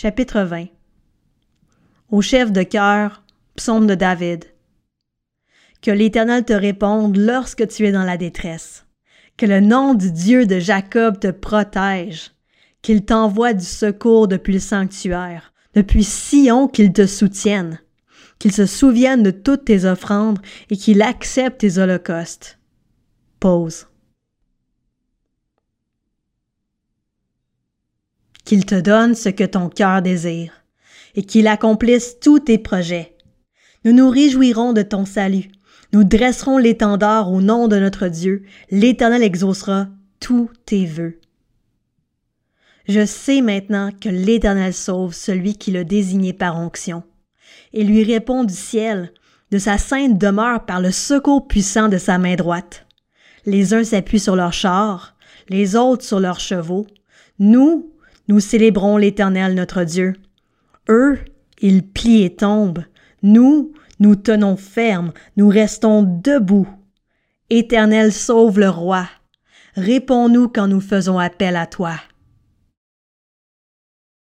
Chapitre 20 Au chef de cœur, psaume de David. Que l'Éternel te réponde lorsque tu es dans la détresse. Que le nom du Dieu de Jacob te protège. Qu'il t'envoie du secours depuis le sanctuaire, depuis Sion qu'il te soutienne. Qu'il se souvienne de toutes tes offrandes et qu'il accepte tes holocaustes. Pause. Qu'il te donne ce que ton cœur désire, et qu'il accomplisse tous tes projets. Nous nous réjouirons de ton salut. Nous dresserons l'étendard au nom de notre Dieu. L'Éternel exaucera tous tes vœux. Je sais maintenant que l'Éternel sauve celui qui le désigné par onction, et lui répond du ciel, de sa sainte demeure par le secours puissant de sa main droite. Les uns s'appuient sur leurs chars, les autres sur leurs chevaux. Nous, nous célébrons l'Éternel notre Dieu. Eux, ils plient et tombent. Nous, nous tenons ferme, nous restons debout. Éternel, sauve le roi. Réponds-nous quand nous faisons appel à toi.